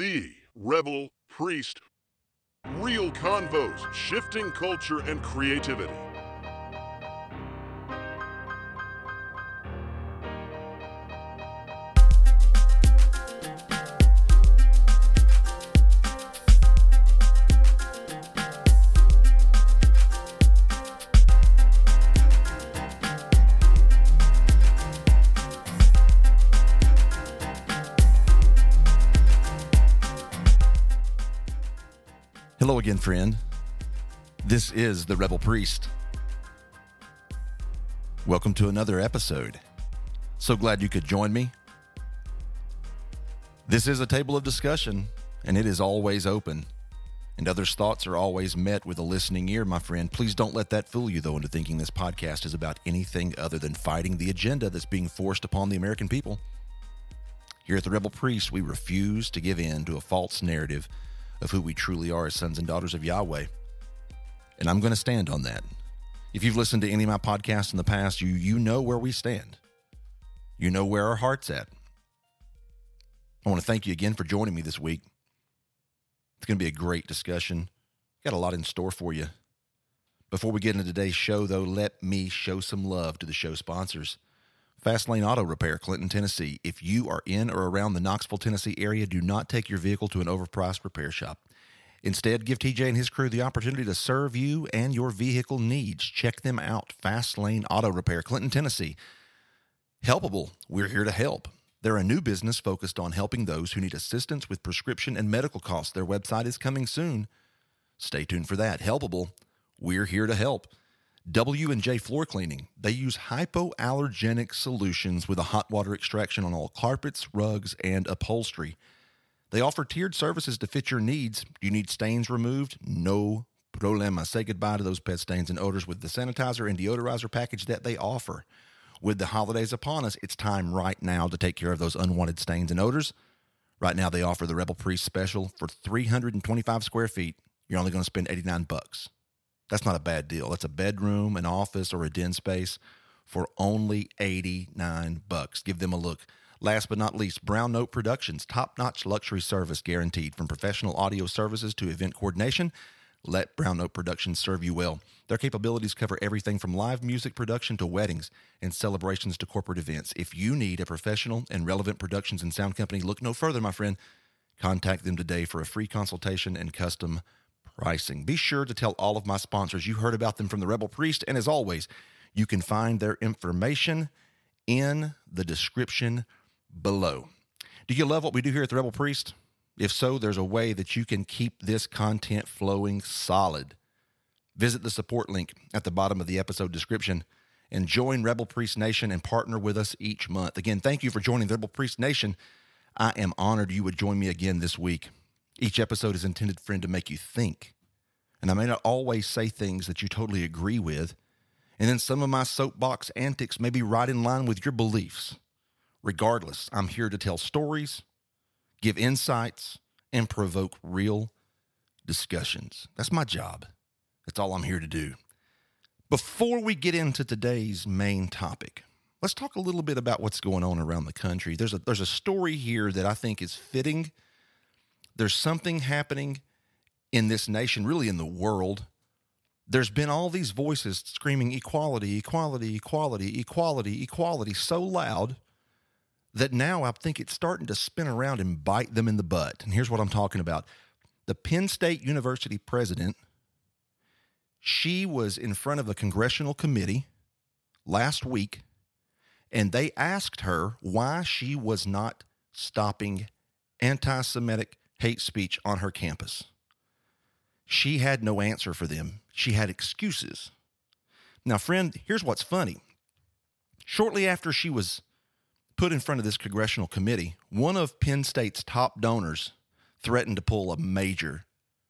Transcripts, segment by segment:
The Rebel Priest. Real convos, shifting culture and creativity. Is the Rebel Priest. Welcome to another episode. So glad you could join me. This is a table of discussion, and it is always open. And others' thoughts are always met with a listening ear, my friend. Please don't let that fool you, though, into thinking this podcast is about anything other than fighting the agenda that's being forced upon the American people. Here at the Rebel Priest, we refuse to give in to a false narrative of who we truly are as sons and daughters of Yahweh. And I'm going to stand on that. If you've listened to any of my podcasts in the past, you you know where we stand. You know where our heart's at. I want to thank you again for joining me this week. It's going to be a great discussion. Got a lot in store for you. Before we get into today's show, though, let me show some love to the show sponsors. Fast Lane Auto Repair, Clinton, Tennessee. If you are in or around the Knoxville, Tennessee area, do not take your vehicle to an overpriced repair shop. Instead, give TJ and his crew the opportunity to serve you and your vehicle needs. Check them out. Fast Lane Auto Repair, Clinton, Tennessee. Helpable, we're here to help. They're a new business focused on helping those who need assistance with prescription and medical costs. Their website is coming soon. Stay tuned for that. Helpable, we're here to help. W&J Floor Cleaning. They use hypoallergenic solutions with a hot water extraction on all carpets, rugs, and upholstery. They offer tiered services to fit your needs. Do you need stains removed? No problema. Say goodbye to those pet stains and odors with the sanitizer and deodorizer package that they offer. With the holidays upon us, it's time right now to take care of those unwanted stains and odors. Right now, they offer the Rebel Priest special for 325 square feet. You're only going to spend 89 bucks. That's not a bad deal. That's a bedroom, an office, or a den space for only 89 bucks. Give them a look. Last but not least, Brown Note Productions, top-notch luxury service guaranteed from professional audio services to event coordination. Let Brown Note Productions serve you well. Their capabilities cover everything from live music production to weddings and celebrations to corporate events. If you need a professional and relevant productions and sound company, look no further, my friend. Contact them today for a free consultation and custom pricing. Be sure to tell all of my sponsors you heard about them from the Rebel Priest. And as always, you can find their information in the description below. Do you love what we do here at the Rebel Priest? If so, there's a way that you can keep this content flowing solid. Visit the support link at the bottom of the episode description and join Rebel Priest Nation and partner with us each month. Again, thank you for joining the Rebel Priest Nation. I am honored you would join me again this week. Each episode is intended, friend, to make you think. And I may not always say things that you totally agree with. And then some of my soapbox antics may be right in line with your beliefs. Regardless, I'm here to tell stories, give insights, and provoke real discussions. That's my job. That's all I'm here to do. Before we get into today's main topic, let's talk a little bit about what's going on around the country. There's a there's a story here that I think is fitting there's something happening in this nation, really in the world. There's been all these voices screaming equality, equality, equality, equality, equality so loud that now I think it's starting to spin around and bite them in the butt. And here's what I'm talking about the Penn State University president, she was in front of a congressional committee last week, and they asked her why she was not stopping anti Semitic hate speech on her campus. She had no answer for them, she had excuses. Now, friend, here's what's funny. Shortly after she was put in front of this congressional committee, one of Penn State's top donors threatened to pull a major,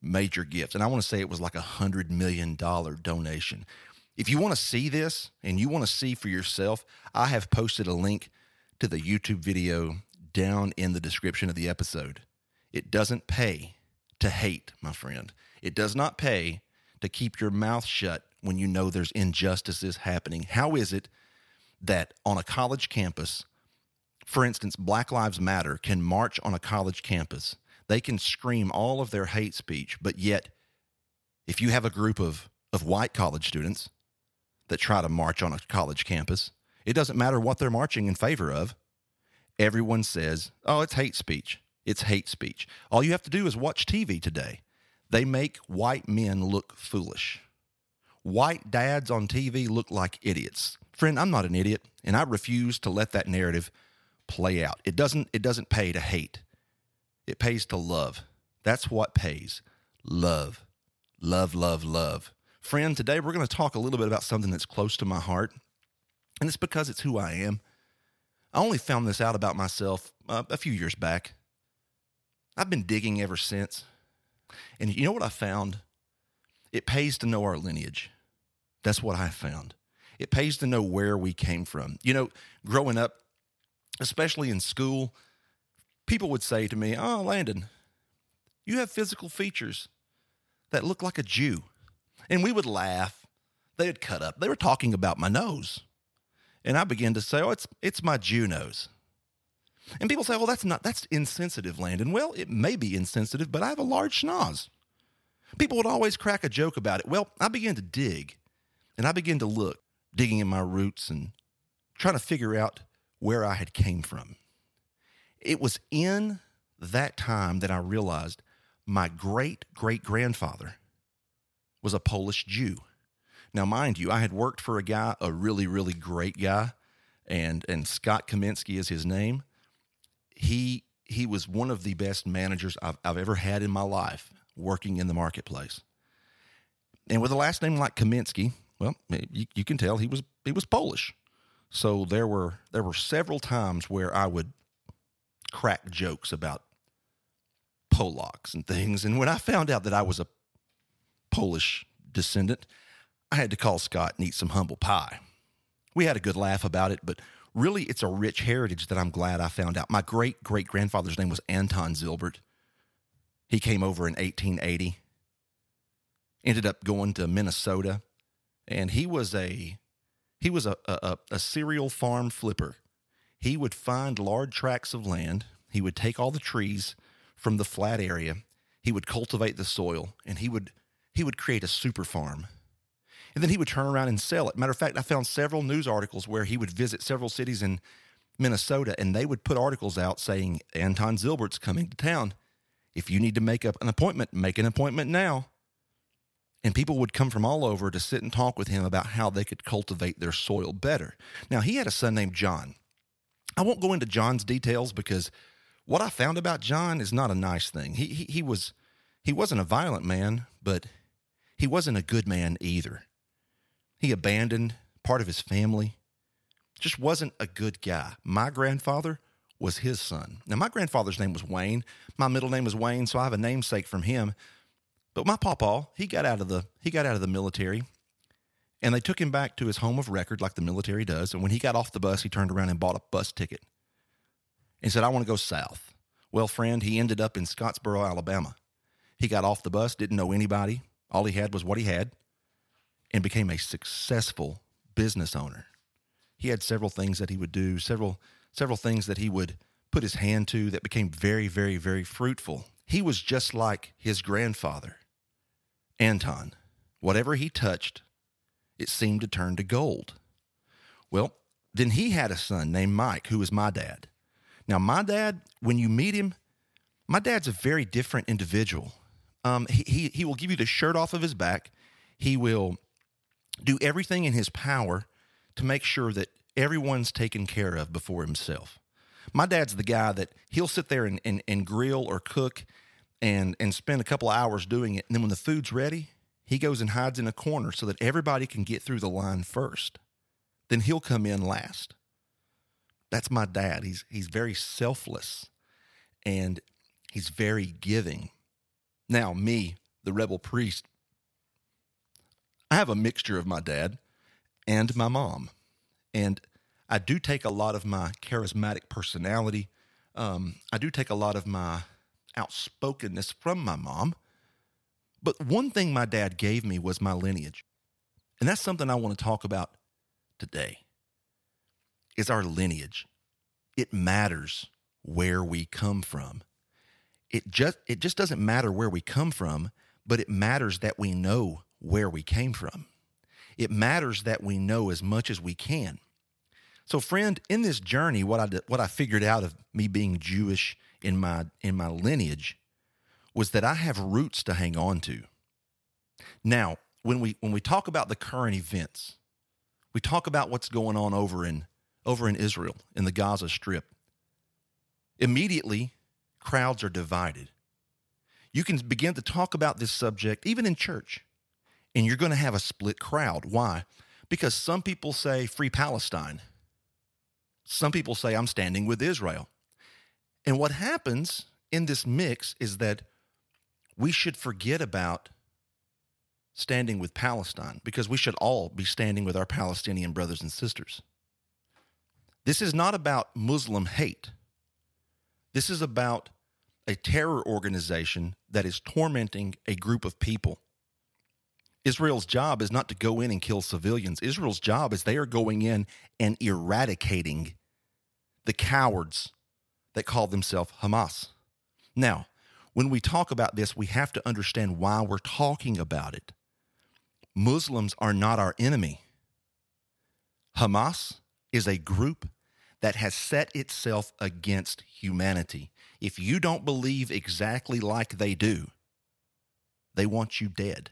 major gift. And I want to say it was like a $100 million donation. If you want to see this and you want to see for yourself, I have posted a link to the YouTube video down in the description of the episode. It doesn't pay to hate, my friend. It does not pay to keep your mouth shut when you know there's injustices happening. How is it that on a college campus, for instance, Black Lives Matter can march on a college campus? They can scream all of their hate speech, but yet, if you have a group of, of white college students that try to march on a college campus, it doesn't matter what they're marching in favor of. Everyone says, oh, it's hate speech. It's hate speech. All you have to do is watch TV today. They make white men look foolish. White dads on TV look like idiots. Friend, I'm not an idiot, and I refuse to let that narrative play out. It doesn't it doesn't pay to hate. It pays to love. That's what pays. Love. Love, love, love. Friend, today we're going to talk a little bit about something that's close to my heart, and it's because it's who I am. I only found this out about myself uh, a few years back. I've been digging ever since. And you know what I found? It pays to know our lineage. That's what I found. It pays to know where we came from. You know, growing up, especially in school, people would say to me, Oh, Landon, you have physical features that look like a Jew. And we would laugh. They would cut up. They were talking about my nose. And I began to say, Oh, it's, it's my Jew nose. And people say, well, that's not, that's insensitive, Landon. Well, it may be insensitive, but I have a large schnoz. People would always crack a joke about it. Well, I began to dig and I began to look, digging in my roots and trying to figure out where I had came from. It was in that time that I realized my great great grandfather was a Polish Jew. Now, mind you, I had worked for a guy, a really, really great guy, and, and Scott Kaminsky is his name he he was one of the best managers I've, I've ever had in my life working in the marketplace. And with a last name like Kaminsky, well, you, you can tell he was he was Polish. So there were there were several times where I would crack jokes about Polacks and things. And when I found out that I was a Polish descendant, I had to call Scott and eat some humble pie. We had a good laugh about it, but really it's a rich heritage that I'm glad I found out. My great great grandfather's name was Anton Zilbert. He came over in 1880. Ended up going to Minnesota, and he was a he was a, a, a serial farm flipper. He would find large tracts of land. He would take all the trees from the flat area. He would cultivate the soil, and he would he would create a super farm and then he would turn around and sell it. Matter of fact, I found several news articles where he would visit several cities in Minnesota and they would put articles out saying, Anton Zilbert's coming to town. If you need to make up an appointment, make an appointment now. And people would come from all over to sit and talk with him about how they could cultivate their soil better. Now, he had a son named John. I won't go into John's details because what I found about John is not a nice thing. He, he, he was he wasn't a violent man, but he wasn't a good man either. He abandoned part of his family. Just wasn't a good guy. My grandfather was his son. Now, my grandfather's name was Wayne. My middle name was Wayne, so I have a namesake from him. But my papa, he got out of the he got out of the military, and they took him back to his home of record, like the military does. And when he got off the bus, he turned around and bought a bus ticket, and said, "I want to go south." Well, friend, he ended up in Scottsboro, Alabama. He got off the bus, didn't know anybody. All he had was what he had and became a successful business owner. He had several things that he would do, several several things that he would put his hand to that became very very very fruitful. He was just like his grandfather, Anton. Whatever he touched, it seemed to turn to gold. Well, then he had a son named Mike, who was my dad. Now, my dad, when you meet him, my dad's a very different individual. Um, he, he, he will give you the shirt off of his back. He will do everything in his power to make sure that everyone's taken care of before himself. My dad's the guy that he'll sit there and, and, and grill or cook and, and spend a couple hours doing it. And then when the food's ready, he goes and hides in a corner so that everybody can get through the line first. Then he'll come in last. That's my dad. He's, he's very selfless and he's very giving. Now, me, the rebel priest, I have a mixture of my dad and my mom. And I do take a lot of my charismatic personality. Um, I do take a lot of my outspokenness from my mom. But one thing my dad gave me was my lineage. And that's something I want to talk about today. Is our lineage. It matters where we come from. it just it just doesn't matter where we come from, but it matters that we know where we came from. It matters that we know as much as we can. So, friend, in this journey, what I what I figured out of me being Jewish in my in my lineage was that I have roots to hang on to. Now, when we when we talk about the current events, we talk about what's going on over in over in Israel in the Gaza Strip. Immediately, crowds are divided. You can begin to talk about this subject even in church, and you're going to have a split crowd. Why? Because some people say free Palestine. Some people say I'm standing with Israel. And what happens in this mix is that we should forget about standing with Palestine because we should all be standing with our Palestinian brothers and sisters. This is not about Muslim hate. This is about a terror organization that is tormenting a group of people. Israel's job is not to go in and kill civilians. Israel's job is they are going in and eradicating the cowards that call themselves Hamas. Now, when we talk about this, we have to understand why we're talking about it. Muslims are not our enemy. Hamas is a group that has set itself against humanity. If you don't believe exactly like they do, they want you dead.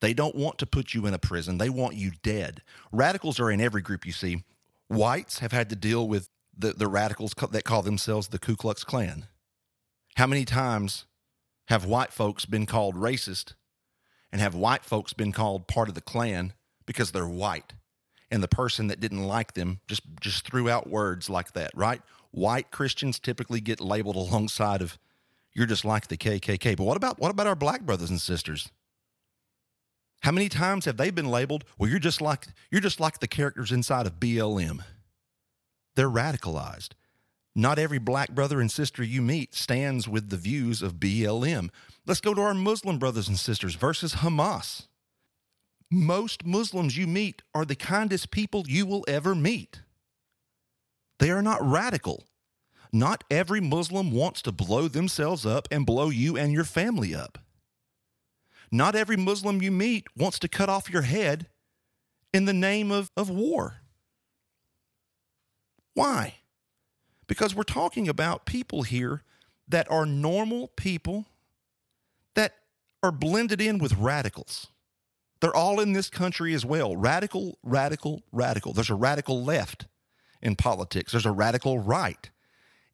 They don't want to put you in a prison. They want you dead. Radicals are in every group you see. Whites have had to deal with the, the radicals that call themselves the Ku Klux Klan. How many times have white folks been called racist and have white folks been called part of the Klan because they're white? And the person that didn't like them just, just threw out words like that, right? White Christians typically get labeled alongside of you're just like the KKK. But what about what about our black brothers and sisters? How many times have they been labeled, well, you're just like you're just like the characters inside of BLM? They're radicalized. Not every black brother and sister you meet stands with the views of BLM. Let's go to our Muslim brothers and sisters versus Hamas. Most Muslims you meet are the kindest people you will ever meet. They are not radical. Not every Muslim wants to blow themselves up and blow you and your family up. Not every Muslim you meet wants to cut off your head in the name of, of war. Why? Because we're talking about people here that are normal people that are blended in with radicals. They're all in this country as well. Radical, radical, radical. There's a radical left in politics, there's a radical right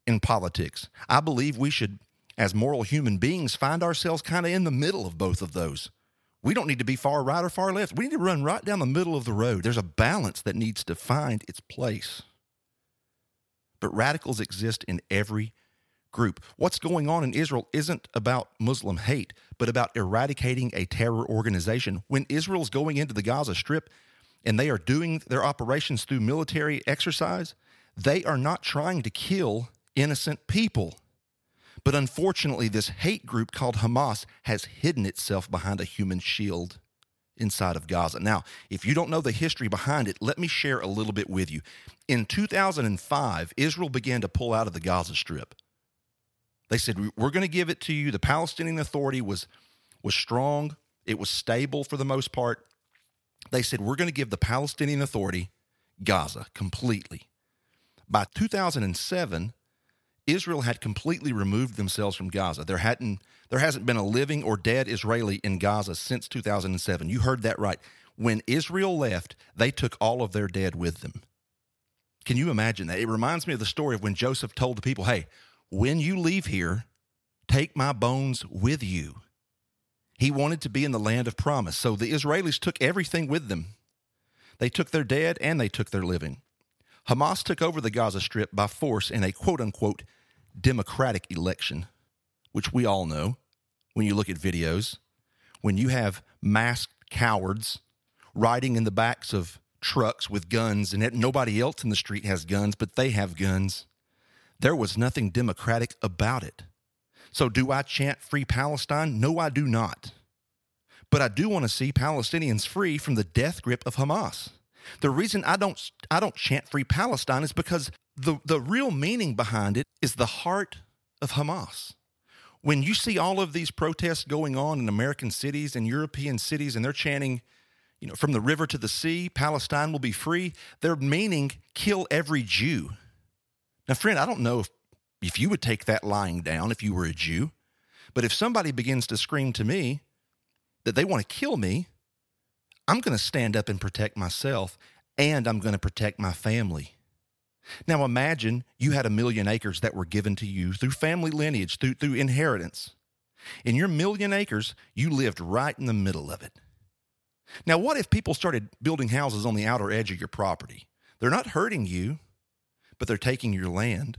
in politics. I believe we should, as moral human beings, find ourselves kind of in the middle of both of those. We don't need to be far right or far left. We need to run right down the middle of the road. There's a balance that needs to find its place. But radicals exist in every group. What's going on in Israel isn't about Muslim hate, but about eradicating a terror organization. When Israel's going into the Gaza Strip and they are doing their operations through military exercise, they are not trying to kill innocent people. But unfortunately, this hate group called Hamas has hidden itself behind a human shield inside of Gaza. Now, if you don't know the history behind it, let me share a little bit with you. In 2005, Israel began to pull out of the Gaza Strip. They said, We're going to give it to you. The Palestinian Authority was, was strong, it was stable for the most part. They said, We're going to give the Palestinian Authority Gaza completely. By 2007, Israel had completely removed themselves from Gaza. There hadn't there hasn't been a living or dead Israeli in Gaza since 2007. You heard that right. When Israel left, they took all of their dead with them. Can you imagine that? It reminds me of the story of when Joseph told the people, "Hey, when you leave here, take my bones with you." He wanted to be in the land of promise. So the Israelis took everything with them. They took their dead and they took their living. Hamas took over the Gaza Strip by force in a quote unquote democratic election, which we all know when you look at videos, when you have masked cowards riding in the backs of trucks with guns and nobody else in the street has guns, but they have guns. There was nothing democratic about it. So, do I chant free Palestine? No, I do not. But I do want to see Palestinians free from the death grip of Hamas. The reason I don't I don't chant free Palestine is because the, the real meaning behind it is the heart of Hamas. when you see all of these protests going on in American cities and European cities, and they're chanting, you know, from the river to the sea, Palestine will be free, they're meaning kill every Jew. Now, friend, I don't know if, if you would take that lying down if you were a Jew, but if somebody begins to scream to me that they want to kill me, I'm going to stand up and protect myself, and I'm going to protect my family. Now imagine you had a million acres that were given to you through family lineage, through, through inheritance. In your million acres, you lived right in the middle of it. Now, what if people started building houses on the outer edge of your property? They're not hurting you, but they're taking your land.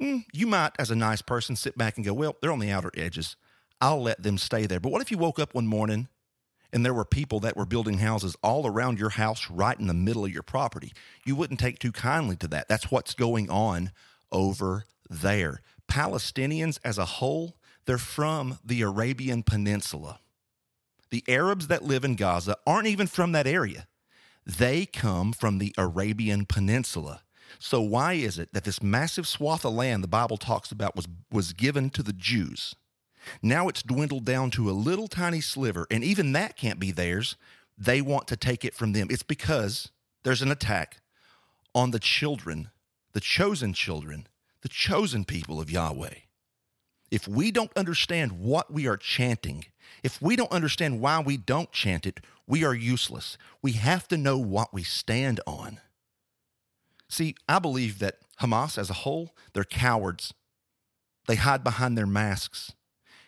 Mm, you might, as a nice person, sit back and go, Well, they're on the outer edges. I'll let them stay there. But what if you woke up one morning and there were people that were building houses all around your house right in the middle of your property, you wouldn't take too kindly to that. That's what's going on over there. Palestinians as a whole, they're from the Arabian Peninsula. The Arabs that live in Gaza aren't even from that area. They come from the Arabian Peninsula. So why is it that this massive swath of land the Bible talks about was, was given to the Jews? Now it's dwindled down to a little tiny sliver, and even that can't be theirs. They want to take it from them. It's because there's an attack on the children, the chosen children, the chosen people of Yahweh. If we don't understand what we are chanting, if we don't understand why we don't chant it, we are useless. We have to know what we stand on. See, I believe that Hamas as a whole, they're cowards. They hide behind their masks.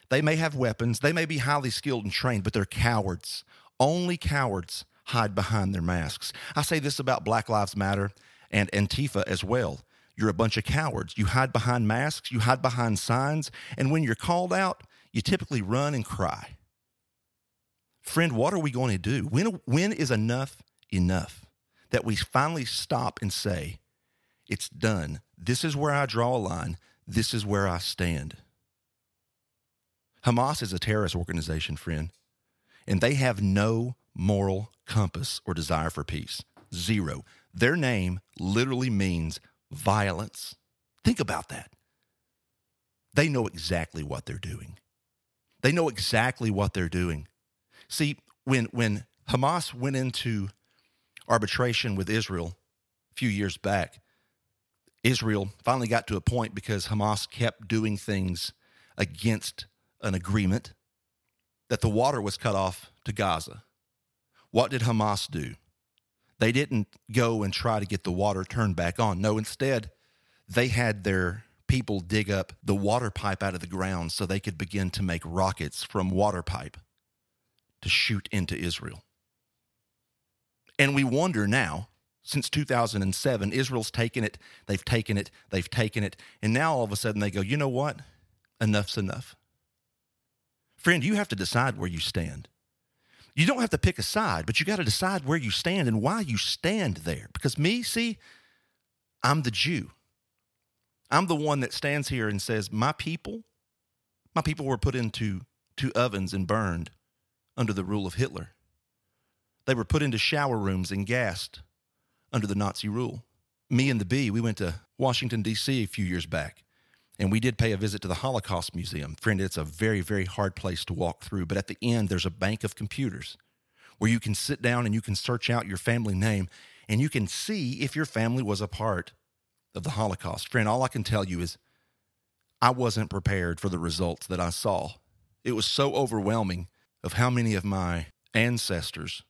They may have weapons, they may be highly skilled and trained, but they're cowards. Only cowards hide behind their masks. I say this about Black Lives Matter and Antifa as well. You're a bunch of cowards. You hide behind masks, you hide behind signs, and when you're called out, you typically run and cry. Friend, what are we going to do? When, when is enough enough? That we finally stop and say, it's done. This is where I draw a line. This is where I stand. Hamas is a terrorist organization, friend, and they have no moral compass or desire for peace. Zero. Their name literally means violence. Think about that. They know exactly what they're doing. They know exactly what they're doing. See, when when Hamas went into arbitration with Israel a few years back, Israel finally got to a point because Hamas kept doing things against an agreement that the water was cut off to Gaza. What did Hamas do? They didn't go and try to get the water turned back on. No, instead, they had their people dig up the water pipe out of the ground so they could begin to make rockets from water pipe to shoot into Israel. And we wonder now, since 2007, Israel's taken it, they've taken it, they've taken it, and now all of a sudden they go, you know what? Enough's enough. Friend, you have to decide where you stand. You don't have to pick a side, but you got to decide where you stand and why you stand there. Because me, see, I'm the Jew. I'm the one that stands here and says, My people, my people were put into two ovens and burned under the rule of Hitler. They were put into shower rooms and gassed under the Nazi rule. Me and the bee, we went to Washington, D.C. a few years back. And we did pay a visit to the Holocaust Museum. Friend, it's a very, very hard place to walk through. But at the end, there's a bank of computers where you can sit down and you can search out your family name and you can see if your family was a part of the Holocaust. Friend, all I can tell you is I wasn't prepared for the results that I saw. It was so overwhelming of how many of my ancestors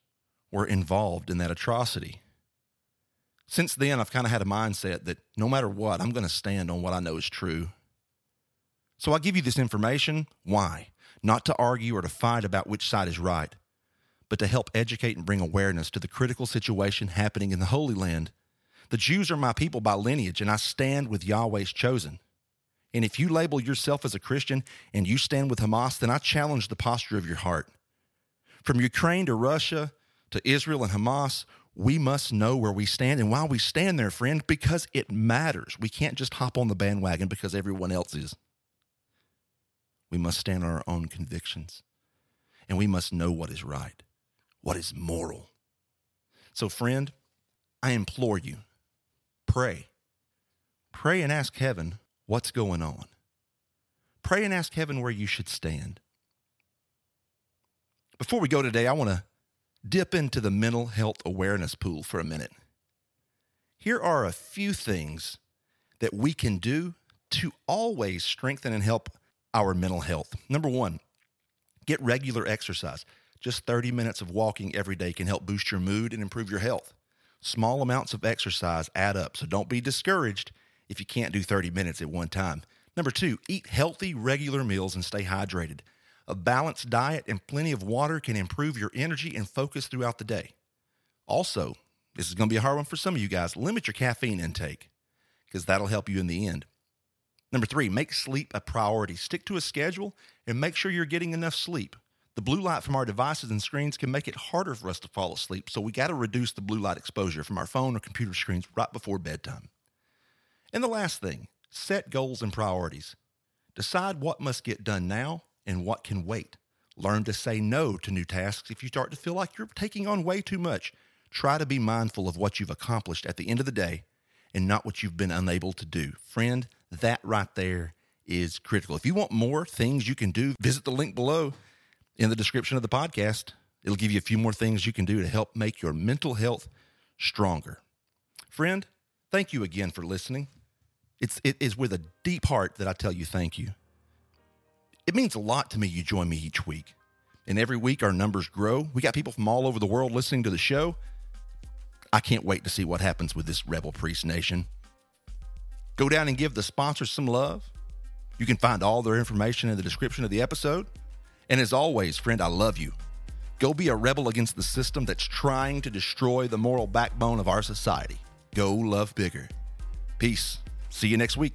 were involved in that atrocity. Since then, I've kind of had a mindset that no matter what, I'm going to stand on what I know is true. So I give you this information. Why? Not to argue or to fight about which side is right, but to help educate and bring awareness to the critical situation happening in the Holy Land. The Jews are my people by lineage, and I stand with Yahweh's chosen. And if you label yourself as a Christian and you stand with Hamas, then I challenge the posture of your heart. From Ukraine to Russia to Israel and Hamas, we must know where we stand and why we stand there, friend, because it matters. We can't just hop on the bandwagon because everyone else is. We must stand on our own convictions and we must know what is right, what is moral. So, friend, I implore you pray. Pray and ask heaven what's going on. Pray and ask heaven where you should stand. Before we go today, I want to dip into the mental health awareness pool for a minute. Here are a few things that we can do to always strengthen and help our mental health. Number one, get regular exercise. Just 30 minutes of walking every day can help boost your mood and improve your health. Small amounts of exercise add up, so don't be discouraged if you can't do 30 minutes at one time. Number two, eat healthy, regular meals and stay hydrated. A balanced diet and plenty of water can improve your energy and focus throughout the day. Also, this is going to be a hard one for some of you guys. Limit your caffeine intake because that'll help you in the end. Number three, make sleep a priority. Stick to a schedule and make sure you're getting enough sleep. The blue light from our devices and screens can make it harder for us to fall asleep, so we got to reduce the blue light exposure from our phone or computer screens right before bedtime. And the last thing, set goals and priorities. Decide what must get done now and what can wait. Learn to say no to new tasks if you start to feel like you're taking on way too much. Try to be mindful of what you've accomplished at the end of the day and not what you've been unable to do. Friend, that right there is critical. If you want more things you can do, visit the link below in the description of the podcast. It'll give you a few more things you can do to help make your mental health stronger. Friend, thank you again for listening. It's, it is with a deep heart that I tell you thank you. It means a lot to me you join me each week. And every week our numbers grow. We got people from all over the world listening to the show. I can't wait to see what happens with this Rebel Priest Nation. Go down and give the sponsors some love. You can find all their information in the description of the episode. And as always, friend, I love you. Go be a rebel against the system that's trying to destroy the moral backbone of our society. Go love bigger. Peace. See you next week.